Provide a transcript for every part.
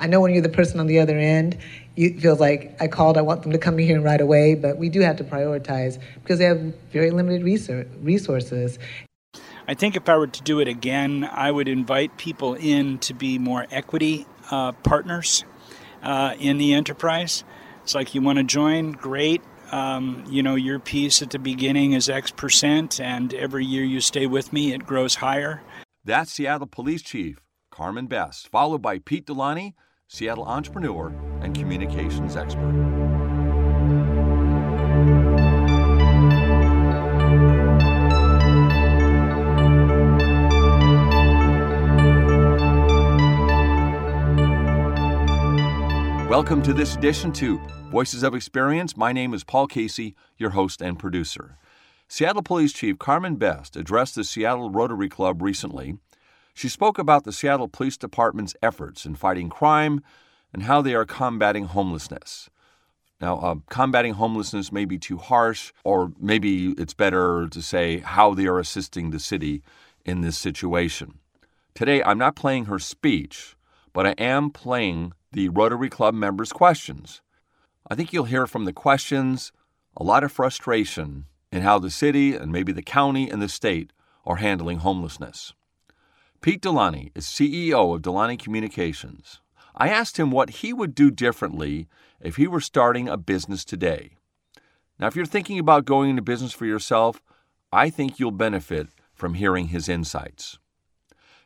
I know when you're the person on the other end, it feels like I called, I want them to come here right away, but we do have to prioritize because they have very limited resources. I think if I were to do it again, I would invite people in to be more equity uh, partners uh, in the enterprise. It's like you want to join, great. Um, you know, your piece at the beginning is X percent, and every year you stay with me, it grows higher. That's Seattle Police Chief Carmen Best, followed by Pete Delaney, Seattle entrepreneur and communications expert. Welcome to this edition to Voices of Experience. My name is Paul Casey, your host and producer. Seattle Police Chief Carmen Best addressed the Seattle Rotary Club recently. She spoke about the Seattle Police Department's efforts in fighting crime and how they are combating homelessness. Now, uh, combating homelessness may be too harsh, or maybe it's better to say how they are assisting the city in this situation. Today, I'm not playing her speech, but I am playing the Rotary Club members' questions. I think you'll hear from the questions a lot of frustration in how the city and maybe the county and the state are handling homelessness. Pete Delaney is CEO of Delaney Communications. I asked him what he would do differently if he were starting a business today. Now, if you're thinking about going into business for yourself, I think you'll benefit from hearing his insights.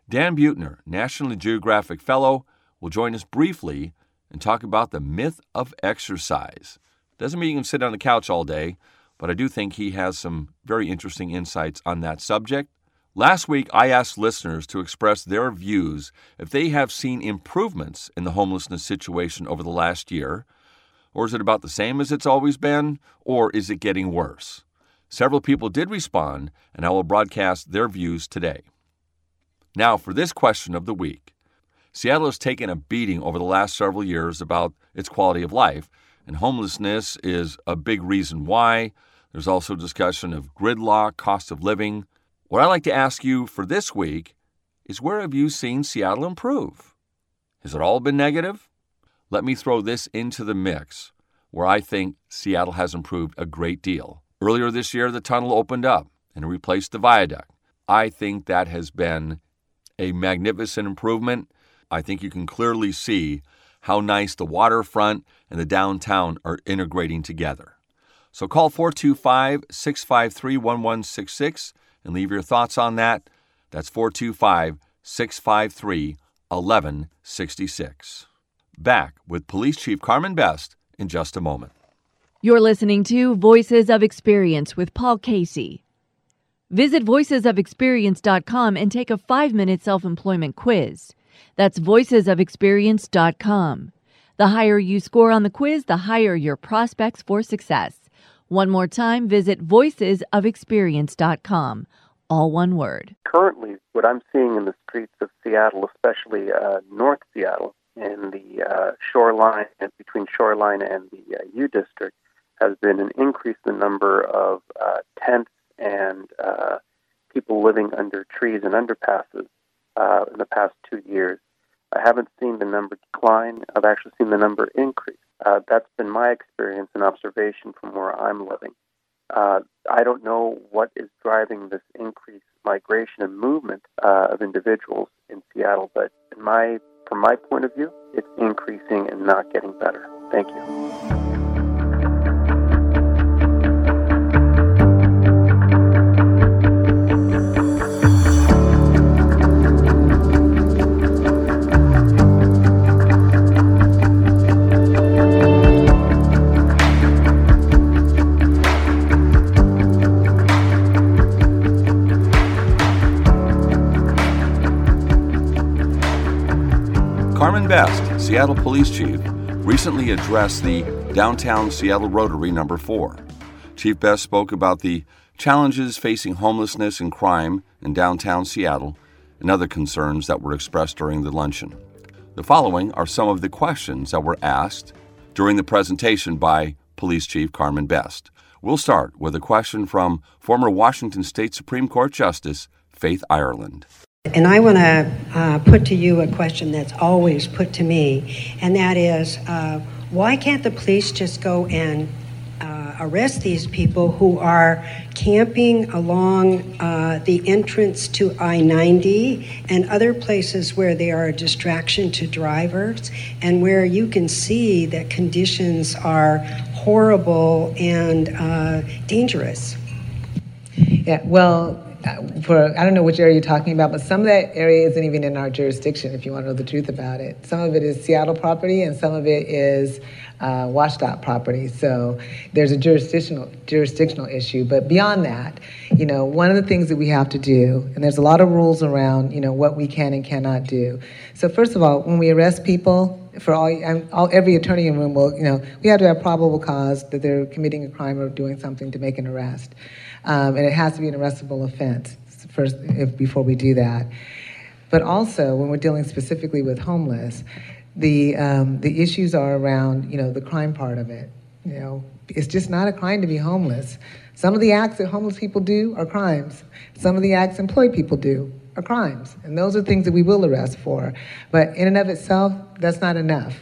Dan Buettner, National Geographic Fellow, will join us briefly and talk about the myth of exercise. Doesn't mean you can sit on the couch all day, but I do think he has some very interesting insights on that subject. Last week, I asked listeners to express their views if they have seen improvements in the homelessness situation over the last year, or is it about the same as it's always been, or is it getting worse? Several people did respond, and I will broadcast their views today. Now, for this question of the week Seattle has taken a beating over the last several years about its quality of life, and homelessness is a big reason why. There's also discussion of gridlock, cost of living. What I'd like to ask you for this week is where have you seen Seattle improve? Has it all been negative? Let me throw this into the mix where I think Seattle has improved a great deal. Earlier this year, the tunnel opened up and replaced the viaduct. I think that has been a magnificent improvement. I think you can clearly see how nice the waterfront and the downtown are integrating together. So call 425 653 1166 and leave your thoughts on that. That's 425 653 1166. Back with Police Chief Carmen Best in just a moment. You're listening to Voices of Experience with Paul Casey. Visit voicesofexperience.com and take a five minute self employment quiz. That's voicesofexperience.com. The higher you score on the quiz, the higher your prospects for success. One more time, visit voicesofexperience.com. All one word. Currently, what I'm seeing in the streets of Seattle, especially uh, North Seattle, in the uh, shoreline, between shoreline and the uh, U District, has been an increase in the number of uh, tents and uh, people living under trees and underpasses uh, in the past two years. I haven't seen the number decline. I've actually seen the number increase. Uh, that's been my experience and observation from where I'm living. Uh, I don't know what is driving this increased migration and movement uh, of individuals in Seattle, but in my, from my point of view, it's increasing and not getting better. Thank you. Best, Seattle Police Chief, recently addressed the Downtown Seattle Rotary Number 4. Chief Best spoke about the challenges facing homelessness and crime in downtown Seattle and other concerns that were expressed during the luncheon. The following are some of the questions that were asked during the presentation by Police Chief Carmen Best. We'll start with a question from former Washington State Supreme Court Justice Faith Ireland. And I want to uh, put to you a question that's always put to me, and that is uh, why can't the police just go and uh, arrest these people who are camping along uh, the entrance to I 90 and other places where they are a distraction to drivers and where you can see that conditions are horrible and uh, dangerous? Yeah, well, for I don't know which area you're talking about, but some of that area isn't even in our jurisdiction. If you want to know the truth about it, some of it is Seattle property, and some of it is uh, WSDOT property. So there's a jurisdictional jurisdictional issue. But beyond that, you know, one of the things that we have to do, and there's a lot of rules around, you know, what we can and cannot do. So first of all, when we arrest people, for all, all every attorney in the room will, you know, we have to have probable cause that they're committing a crime or doing something to make an arrest um, and it has to be an arrestable offense first if, before we do that. But also, when we're dealing specifically with homeless, the um, the issues are around you know the crime part of it. You know, it's just not a crime to be homeless. Some of the acts that homeless people do are crimes. Some of the acts employed people do are crimes, and those are things that we will arrest for. But in and of itself, that's not enough.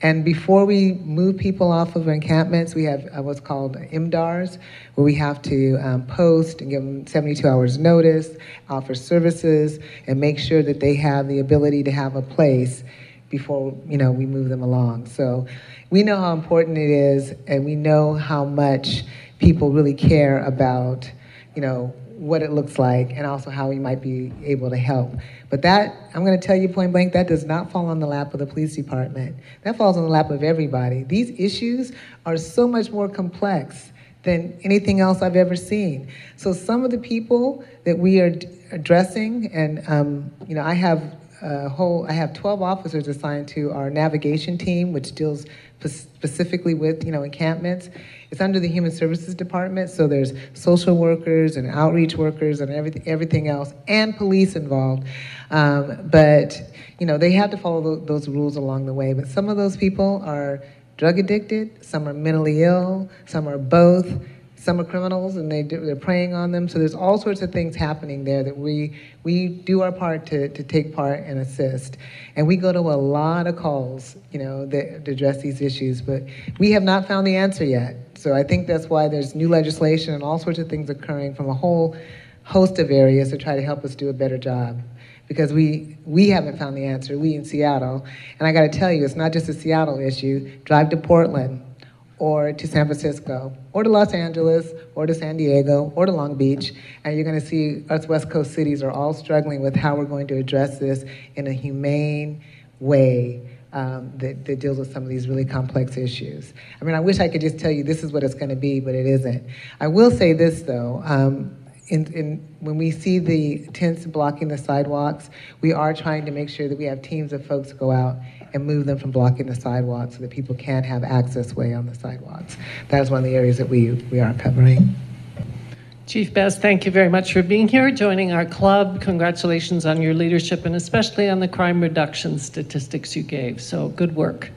And before we move people off of encampments, we have uh, what's called MDARs, where we have to um, post and give them 72 hours notice, offer services, and make sure that they have the ability to have a place before you know we move them along. So we know how important it is, and we know how much people really care about you know what it looks like and also how we might be able to help. But that, I'm going to tell you point blank, that does not fall on the lap of the police department. That falls on the lap of everybody. These issues are so much more complex than anything else I've ever seen. So some of the people that we are addressing, and um, you know, I have whole, I have 12 officers assigned to our navigation team, which deals specifically with you know encampments. It's under the Human Services Department, so there's social workers and outreach workers and everything, everything else, and police involved. Um, but you know they have to follow those rules along the way. But some of those people are drug addicted, some are mentally ill, some are both some are criminals and they do, they're preying on them. So there's all sorts of things happening there that we we do our part to, to take part and assist. And we go to a lot of calls, you know, that, to address these issues, but we have not found the answer yet. So I think that's why there's new legislation and all sorts of things occurring from a whole host of areas to try to help us do a better job because we we haven't found the answer we in seattle and i got to tell you it's not just a seattle issue drive to portland or to San Francisco, or to Los Angeles, or to San Diego, or to Long Beach, and you're going to see us West Coast cities are all struggling with how we're going to address this in a humane way um, that, that, deals with some of these really complex issues. I mean, I wish I could just tell you this is what it's going to be, but it isn't. I will say this though. Um, in, in, when we see the tents blocking the sidewalks, we are trying to make sure that we have teams of folks go out and move them from blocking the sidewalks so that people can have access way on the sidewalks. That is one of the areas that we, we are covering. Chief Best, thank you very much for being here, joining our club. Congratulations on your leadership and especially on the crime reduction statistics you gave. So, good work.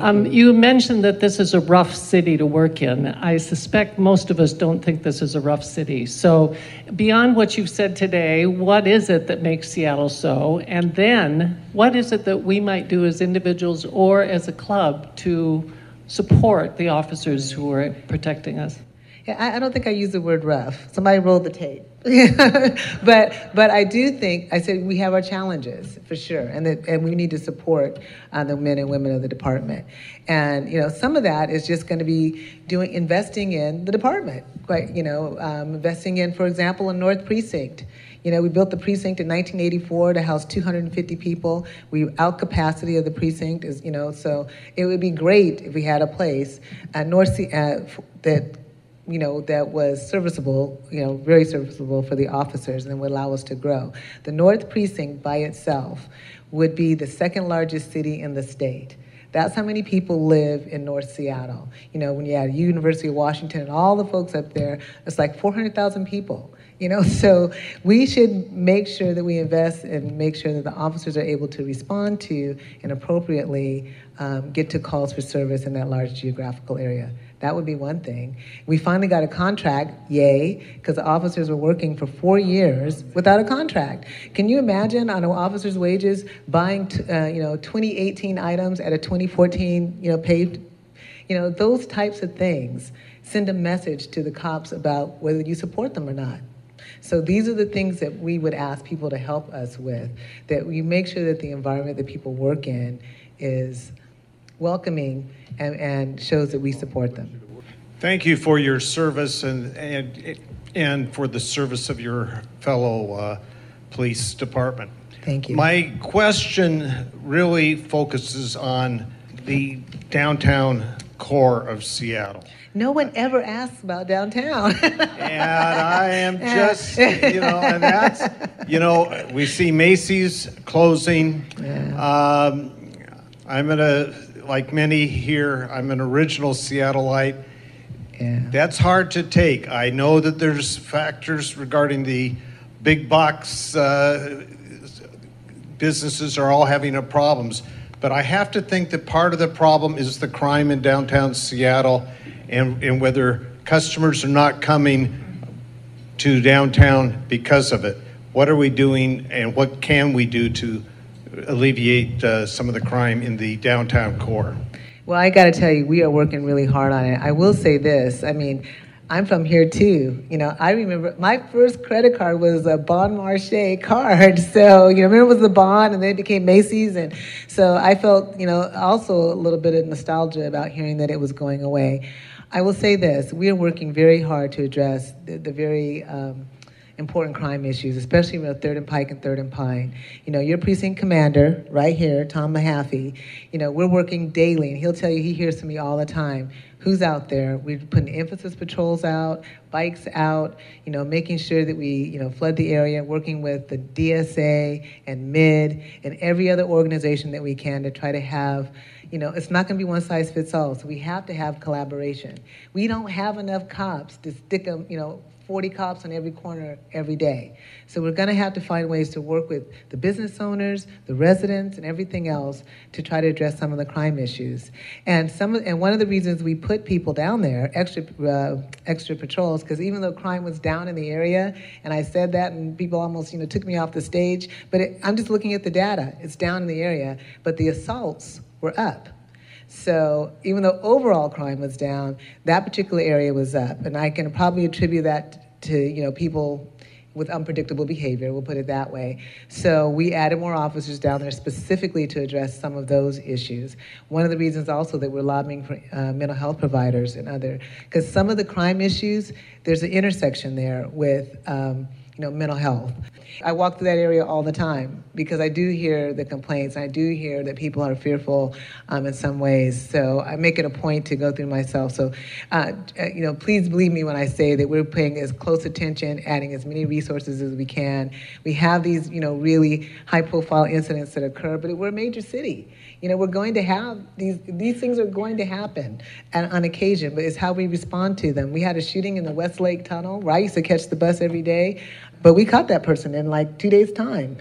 Um, you. you mentioned that this is a rough city to work in. I suspect most of us don't think this is a rough city. So, beyond what you've said today, what is it that makes Seattle so? And then, what is it that we might do as individuals or as a club to support the officers who are protecting us? Yeah, I, I don't think I used the word rough. Somebody rolled the tape. but but I do think I said we have our challenges for sure, and that and we need to support uh, the men and women of the department. And you know, some of that is just going to be doing investing in the department. Quite you know, um, investing in, for example, a North Precinct. You know, we built the precinct in 1984 to house 250 people. We out capacity of the precinct is you know, so it would be great if we had a place at North uh, that you know, that was serviceable, you know, very serviceable for the officers and would allow us to grow. The North Precinct by itself would be the second largest city in the state. That's how many people live in North Seattle. You know, when you add University of Washington and all the folks up there, it's like 400,000 people. You know, so we should make sure that we invest and make sure that the officers are able to respond to and appropriately um, get to calls for service in that large geographical area. That would be one thing. We finally got a contract, yay, because the officers were working for four years without a contract. Can you imagine on an officer's wages buying, t- uh, you know, 2018 items at a 2014, you know, paid, you know, those types of things send a message to the cops about whether you support them or not. So these are the things that we would ask people to help us with, that we make sure that the environment that people work in is welcoming and, and shows that we support them. Thank you for your service and, and, and for the service of your fellow uh, police department. Thank you. My question really focuses on the downtown core of Seattle. No one ever asks about downtown. And I am just, you know, and that's, you know, we see Macy's closing. Um, I'm in a, like many here, I'm an original Seattleite. yeah. That's hard to take. I know that there's factors regarding the big box uh, businesses are all having problems, but I have to think that part of the problem is the crime in downtown Seattle, and and whether customers are not coming to downtown because of it. What are we doing, and what can we do to alleviate uh, some of the crime in the downtown core? Well, I got to tell you, we are working really hard on it. I will say this. I mean, I'm from here too. You know, I remember my first credit card was a Bon Marché card. So, you know, remember it was the Bon and then it became Macy's. And so I felt, you know, also a little bit of nostalgia about hearing that it was going away. I will say this we are working very hard to address the, the very um, important crime issues, especially with Third and Pike and Third and Pine. You know, your precinct commander, right here, Tom Mahaffey, you know, we're working daily, and he'll tell you, he hears from me all the time, who's out there. We're putting emphasis patrols out, bikes out, you know, making sure that we, you know, flood the area, working with the DSA and MID and every other organization that we can to try to have you know, it's not going to be one size fits all. So we have to have collaboration. We don't have enough cops to stick them, you know, 40 cops on every corner every day. So we're going to have to find ways to work with the business owners, the residents, and everything else to try to address some of the crime issues. And some and one of the reasons we put people down there, extra uh, extra patrols, because even though crime was down in the area, and I said that, and people almost you know took me off the stage, but it, I'm just looking at the data. It's down in the area, but the assaults were up. So even though overall crime was down, that particular area was up, and I can probably attribute that to you know people with unpredictable behavior. We'll put it that way. So we added more officers down there specifically to address some of those issues. One of the reasons also that we're lobbying for uh, mental health providers and other because some of the crime issues there's an intersection there with. Um, you know, mental health. I walk through that area all the time because I do hear the complaints. I do hear that people are fearful um, in some ways. So I make it a point to go through myself. So, uh, you know, please believe me when I say that we're paying as close attention, adding as many resources as we can. We have these, you know, really high-profile incidents that occur, but we're a major city. You know, we're going to have these, these things are going to happen on, on occasion, but it's how we respond to them. We had a shooting in the Westlake Tunnel I used to catch the bus every day, but we caught that person in like two days' time.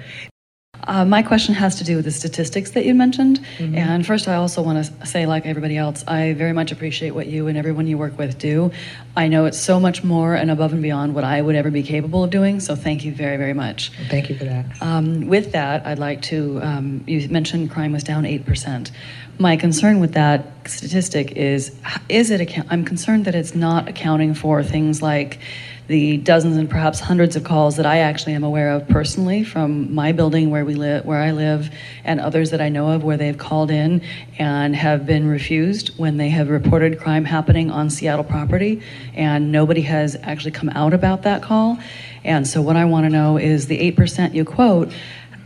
Uh, my question has to do with the statistics that you mentioned. And first, I also want to say, like everybody else, I very much appreciate what you and everyone you work with do. I know it's so much more and above and beyond what I would ever be capable of doing. So thank you very, very much. Thank you for that. Um, with that, I'd like to. Um, you mentioned crime was down eight percent. My concern with that statistic is: is it? Account- I'm concerned that it's not accounting for things like the dozens and perhaps hundreds of calls that I actually am aware of personally from my building where we live, where I live, and others that I know of where they've called in and have been refused when they have reported crime happening on Seattle property, and nobody has actually come out about that call. And so, what I want to know is the eight percent you quote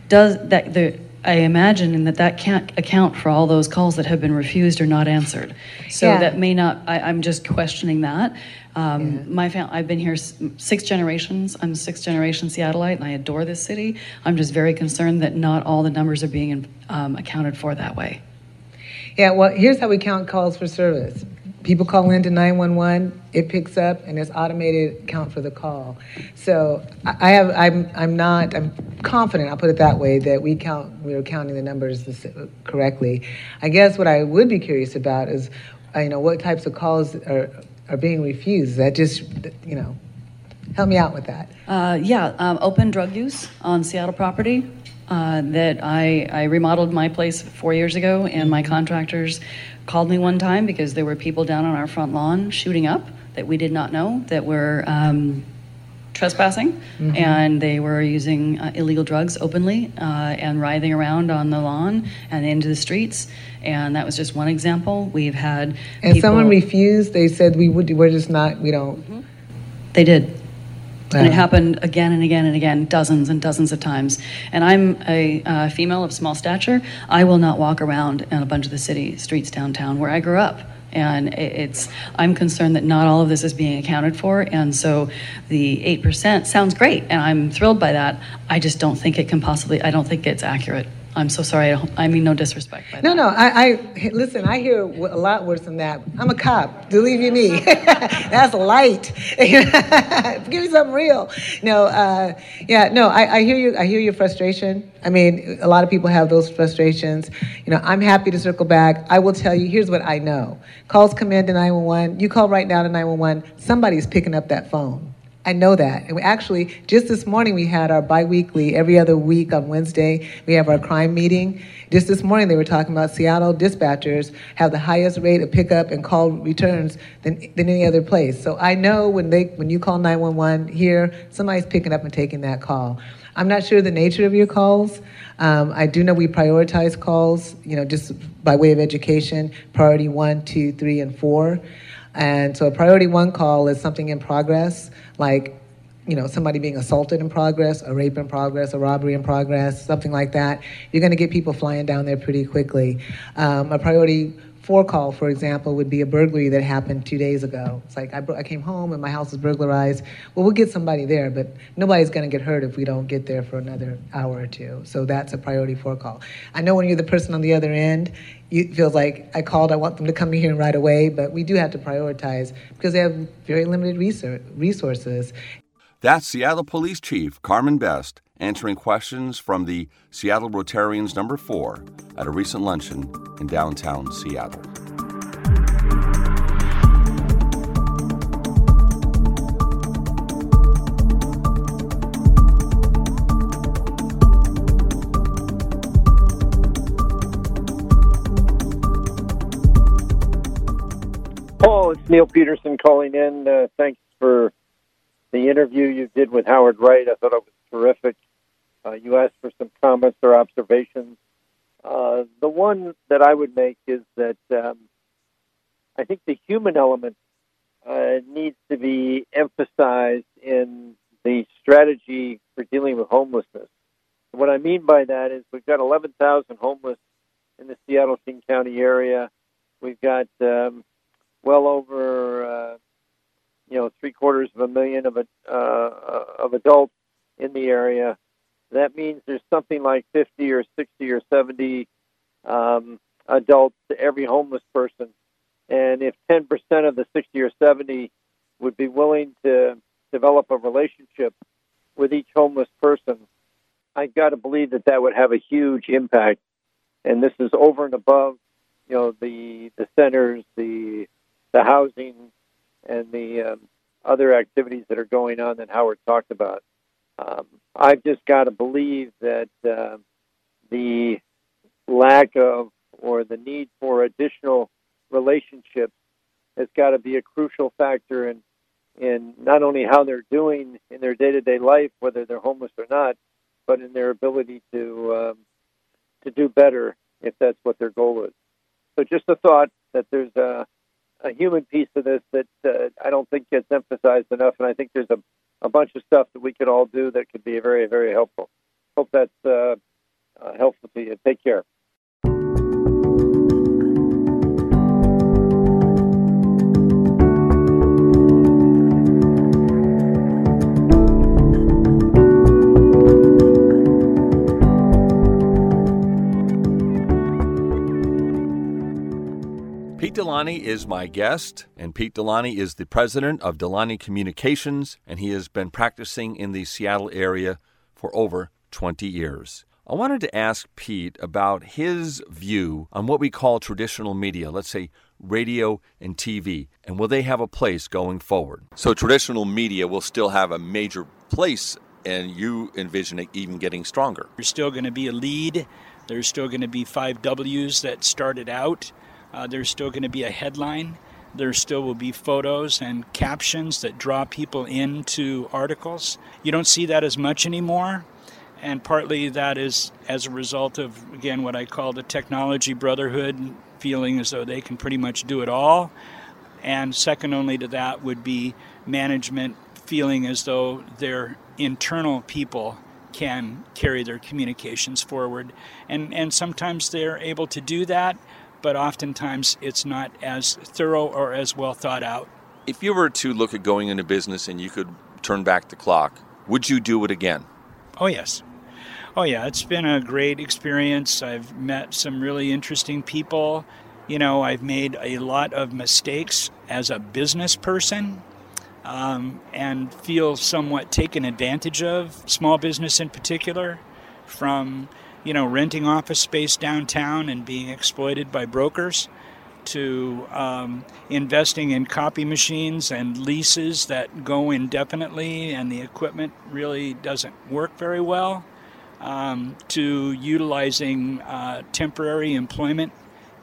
does that the I imagine that that can't account for all those calls that have been refused or not answered. So Yeah. that may not. I, I'm just questioning that. Um, My fam- I've been here six generations. I'm a sixth generation Seattleite, and I adore this city. I'm just very concerned that not all the numbers are being um, accounted for that way. Yeah, well, here's how we count calls for service. People call into 911, it picks up, and it's automated count for the call. So I have, I'm, I'm not, I'm confident, I'll put it that way, that we count, we're counting the numbers correctly. I guess what I would be curious about is, uh, you know, what types of calls are, are being refused? That just, you know, help me out with that. Uh, yeah, um, open drug use on Seattle property. Uh, that I, I remodeled my place four years ago, and my contractors called me one time because there were people down on our front lawn shooting up that we did not know that were um, trespassing, mm-hmm. and they were using uh, illegal drugs openly uh, and writhing around on the lawn and into the streets. And that was just one example. We've had and people, someone refused. They said we would. We're just not. We don't. Mm-hmm. They did. And it happened again and again and again, dozens and dozens of times. And I'm a uh, female of small stature. I will not walk around in a bunch of the city streets downtown where I grew up. And it's, I'm concerned that not all of this is being accounted for. And so the 8% sounds great, and I'm thrilled by that. I just don't think it can possibly, I don't think it's accurate. I'm so sorry. I I mean no disrespect. no, no. I, I, listen. I hear a lot worse than that. I'm a cop. Believe you me, that's light. Give me something real. No, uh, yeah, no. I, I hear you. I hear your frustration. I mean, a lot of people have those frustrations. You know, I'm happy to circle back. I will tell you. Here's what I know. Calls come in to 911. You call right now to 911. Somebody's picking up that phone. I know that. And we actually, just this morning, we had our biweekly, every other week on Wednesday, we have our crime meeting. Just this morning, they were talking about Seattle dispatchers have the highest rate of pickup and call returns than, than any other place. So I know when, they, when you call 911 here, somebody's picking up and taking that call. I'm not sure the nature of your calls. Um, I do know we prioritize calls, you know, just by way of education, priority one, two, three, and four. And so a priority one call is something in progress, like you know, somebody being assaulted in progress, a rape in progress, a robbery in progress, something like that, you're going to get people flying down there pretty quickly. Um, a priority four call, for example, would be a burglary that happened two days ago. It's like I, I came home and my house is burglarized. Well, we'll get somebody there, but nobody's going to get hurt if we don't get there for another hour or two. So that's a priority four call. I know when you're the person on the other end, it feels like I called, I want them to come here right away, but we do have to prioritize because they have very limited resources. That's Seattle Police Chief Carmen Best answering questions from the Seattle Rotarians number 4 at a recent luncheon in downtown Seattle. It's Neil Peterson calling in. Uh, thanks for the interview you did with Howard Wright. I thought it was terrific. Uh, you asked for some comments or observations. Uh, the one that I would make is that um, I think the human element uh, needs to be emphasized in the strategy for dealing with homelessness. What I mean by that is we've got 11,000 homeless in the Seattle King County area. We've got um, well over uh, you know three quarters of a million of a, uh, of adults in the area. That means there's something like 50 or 60 or 70 um, adults to every homeless person. And if 10% of the 60 or 70 would be willing to develop a relationship with each homeless person, I've got to believe that that would have a huge impact. And this is over and above, you know, the the centers, the the housing, and the um, other activities that are going on that Howard talked about. Um, I've just got to believe that uh, the lack of or the need for additional relationships has got to be a crucial factor in in not only how they're doing in their day to day life, whether they're homeless or not, but in their ability to um, to do better if that's what their goal is. So, just a thought that there's a, a human piece of this that uh, I don't think gets emphasized enough, and I think there's a a bunch of stuff that we could all do that could be very, very helpful. Hope that's uh, uh, helpful to you. Take care. Pete Delaney is my guest, and Pete Delaney is the president of Delaney Communications, and he has been practicing in the Seattle area for over 20 years. I wanted to ask Pete about his view on what we call traditional media, let's say radio and TV, and will they have a place going forward? So, traditional media will still have a major place, and you envision it even getting stronger. There's still going to be a lead, there's still going to be five W's that started out, uh, there's still going to be a headline. There still will be photos and captions that draw people into articles. You don't see that as much anymore and partly that is as a result of again what I call the technology brotherhood, feeling as though they can pretty much do it all, and second only to that would be management feeling as though their internal people can carry their communications forward, and and sometimes they're able to do that, but oftentimes it's not as thorough or as well thought out. If you were to look at going into business and you could turn back the clock, would you do it again? Oh yes. Oh, yeah, it's been a great experience. I've met some really interesting people. You know, I've made a lot of mistakes as a business person um, and feel somewhat taken advantage of, small business in particular, from, you know, renting office space downtown and being exploited by brokers to um, investing in copy machines and leases that go indefinitely and the equipment really doesn't work very well um, to utilizing uh, temporary employment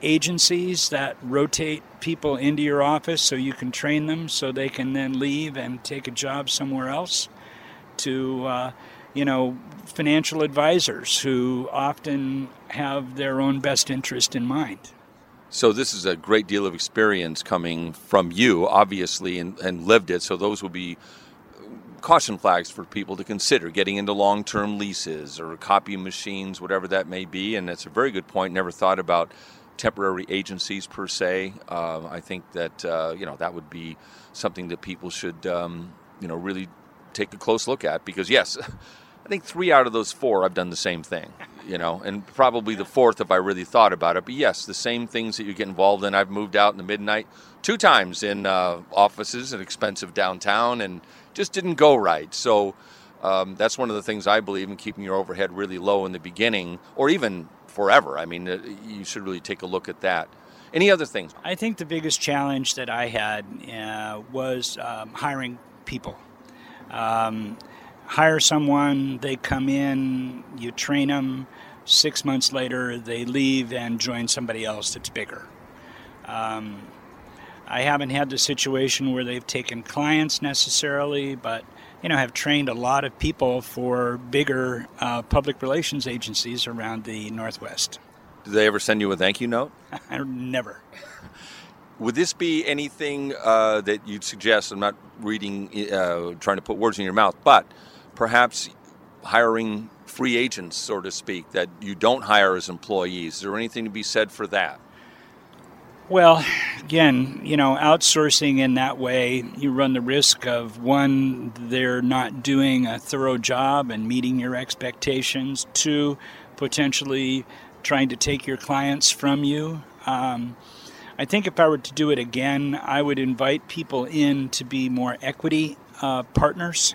agencies that rotate people into your office so you can train them so they can then leave and take a job somewhere else to uh, you know financial advisors who often have their own best interest in mind so this is a great deal of experience coming from you obviously and, and lived it so those will be caution flags for people to consider getting into long term leases or copy machines, whatever that may be. And that's a very good point. Never thought about temporary agencies per se. Uh, I think that uh, you know that would be something that people should um, you know really take a close look at because yes, I think three out of those four I've done the same thing. You know, and probably the fourth if I really thought about it. But yes, the same things that you get involved in. I've moved out in the midnight two times in uh, offices and expensive downtown and just didn't go right. So um, that's one of the things I believe in keeping your overhead really low in the beginning or even forever. I mean, uh, you should really take a look at that. Any other things? I think the biggest challenge that I had uh, was um, hiring people. Um, hire someone, they come in, you train them. Six months later, they leave and join somebody else that's bigger. Um, I haven't had the situation where they've taken clients necessarily, but you know have trained a lot of people for bigger uh, public relations agencies around the Northwest. Did they ever send you a thank you note? Never. Would this be anything uh, that you'd suggest? I'm not reading, uh, trying to put words in your mouth, but perhaps hiring free agents, so to speak, that you don't hire as employees. Is there anything to be said for that? Well, again, you know, outsourcing in that way, you run the risk of one, they're not doing a thorough job and meeting your expectations. Two, potentially trying to take your clients from you. Um, I think if I were to do it again, I would invite people in to be more equity uh, partners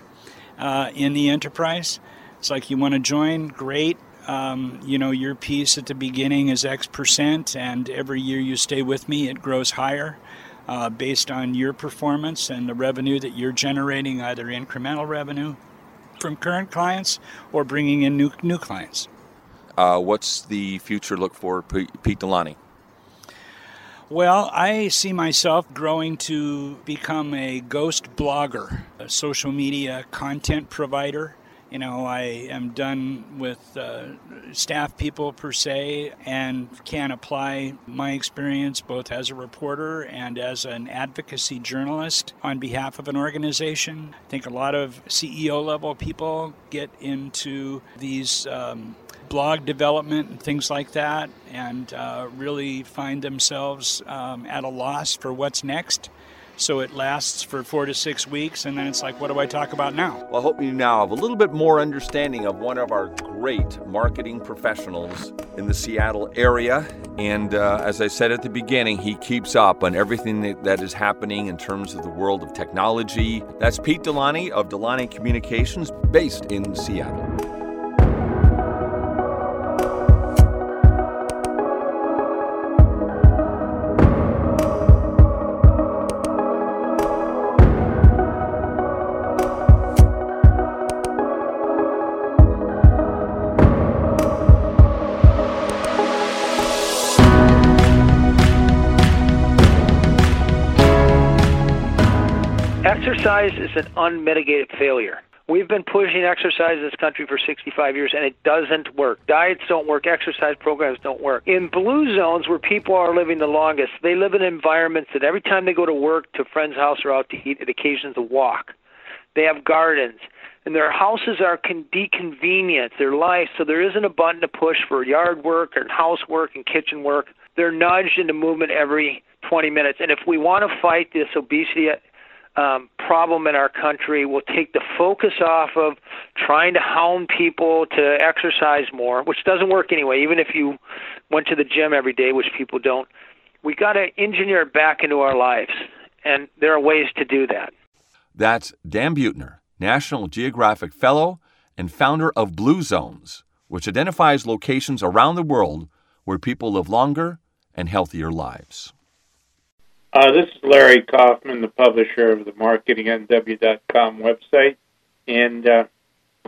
uh, in the enterprise. It's like you want to join, great um, you know, your piece at the beginning is X percent, and every year you stay with me, it grows higher uh, based on your performance and the revenue that you're generating, either incremental revenue from current clients or bringing in new new clients. Uh, what's the future look for Pete Delaney? Well, I see myself growing to become a ghost blogger, a social media content provider you know, I am done with uh, staff people per se and can apply my experience both as a reporter and as an advocacy journalist on behalf of an organization. I think a lot of CEO level people get into these um, blog development and things like that and uh, really find themselves um, at a loss for what's next. So it lasts for four to six weeks, and then it's like, what do I talk about now? Well, I hope you now have a little bit more understanding of one of our great marketing professionals in the Seattle area. And uh, as I said at the beginning, he keeps up on everything that, that is happening in terms of the world of technology. That's Pete Delaney of Delaney Communications, based in Seattle. Exercise is an unmitigated failure. We've been pushing exercise in this country for 65 years and it doesn't work. Diets don't work, exercise programs don't work. In blue zones where people are living the longest, they live in environments that every time they go to work, to a friend's house, or out to eat, it occasions a walk. They have gardens and their houses are con- deconvenient, their life, so there isn't a button to push for yard work and housework and kitchen work. They're nudged into movement every 20 minutes. And if we want to fight this obesity um, problem in our country will take the focus off of trying to hound people to exercise more, which doesn't work anyway, even if you went to the gym every day, which people don't. We got to engineer it back into our lives, and there are ways to do that. That's Dan Buettner, National Geographic Fellow and founder of Blue Zones, which identifies locations around the world where people live longer and healthier lives. Uh, this is Larry Kaufman, the publisher of the MarketingNW.com website, and uh,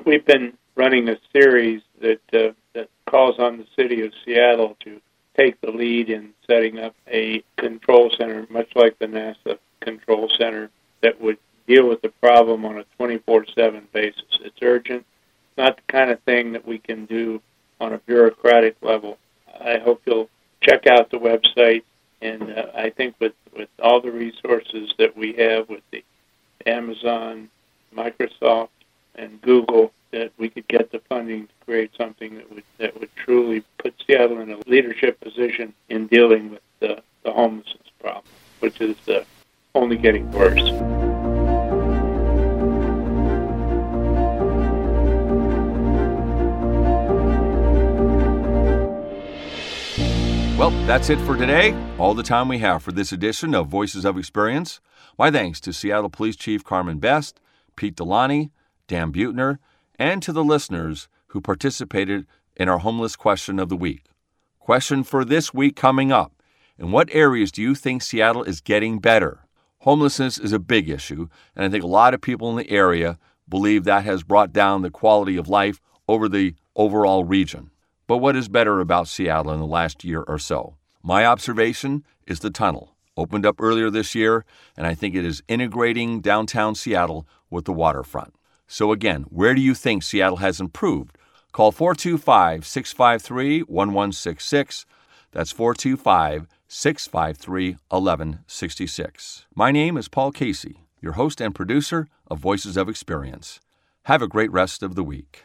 we've been running a series that uh, that calls on the city of Seattle to take the lead in setting up a control center, much like the NASA Control Center, that would deal with the problem on a 24/7 basis. It's urgent, not the kind of thing that we can do on a bureaucratic level. I hope you'll check out the website and uh, I think with, with all the resources that we have with the Amazon, Microsoft, and Google, that we could get the funding to create something that would that would truly put Seattle in a leadership position in dealing with the, the homelessness problem, which is uh, only getting worse. Well, that's it for today. All the time we have for this edition of Voices of Experience. My thanks to Seattle Police Chief Carmen Best, Pete Delaney, Dan Buettner, and to the listeners who participated in our homeless question of the week. Question for this week coming up In what areas do you think Seattle is getting better? Homelessness is a big issue, and I think a lot of people in the area believe that has brought down the quality of life over the overall region. But what is better about Seattle in the last year or so? My observation is the tunnel, opened up earlier this year, and I think it is integrating downtown Seattle with the waterfront. So, again, where do you think Seattle has improved? Call 425 653 1166. That's 425 653 1166. My name is Paul Casey, your host and producer of Voices of Experience. Have a great rest of the week.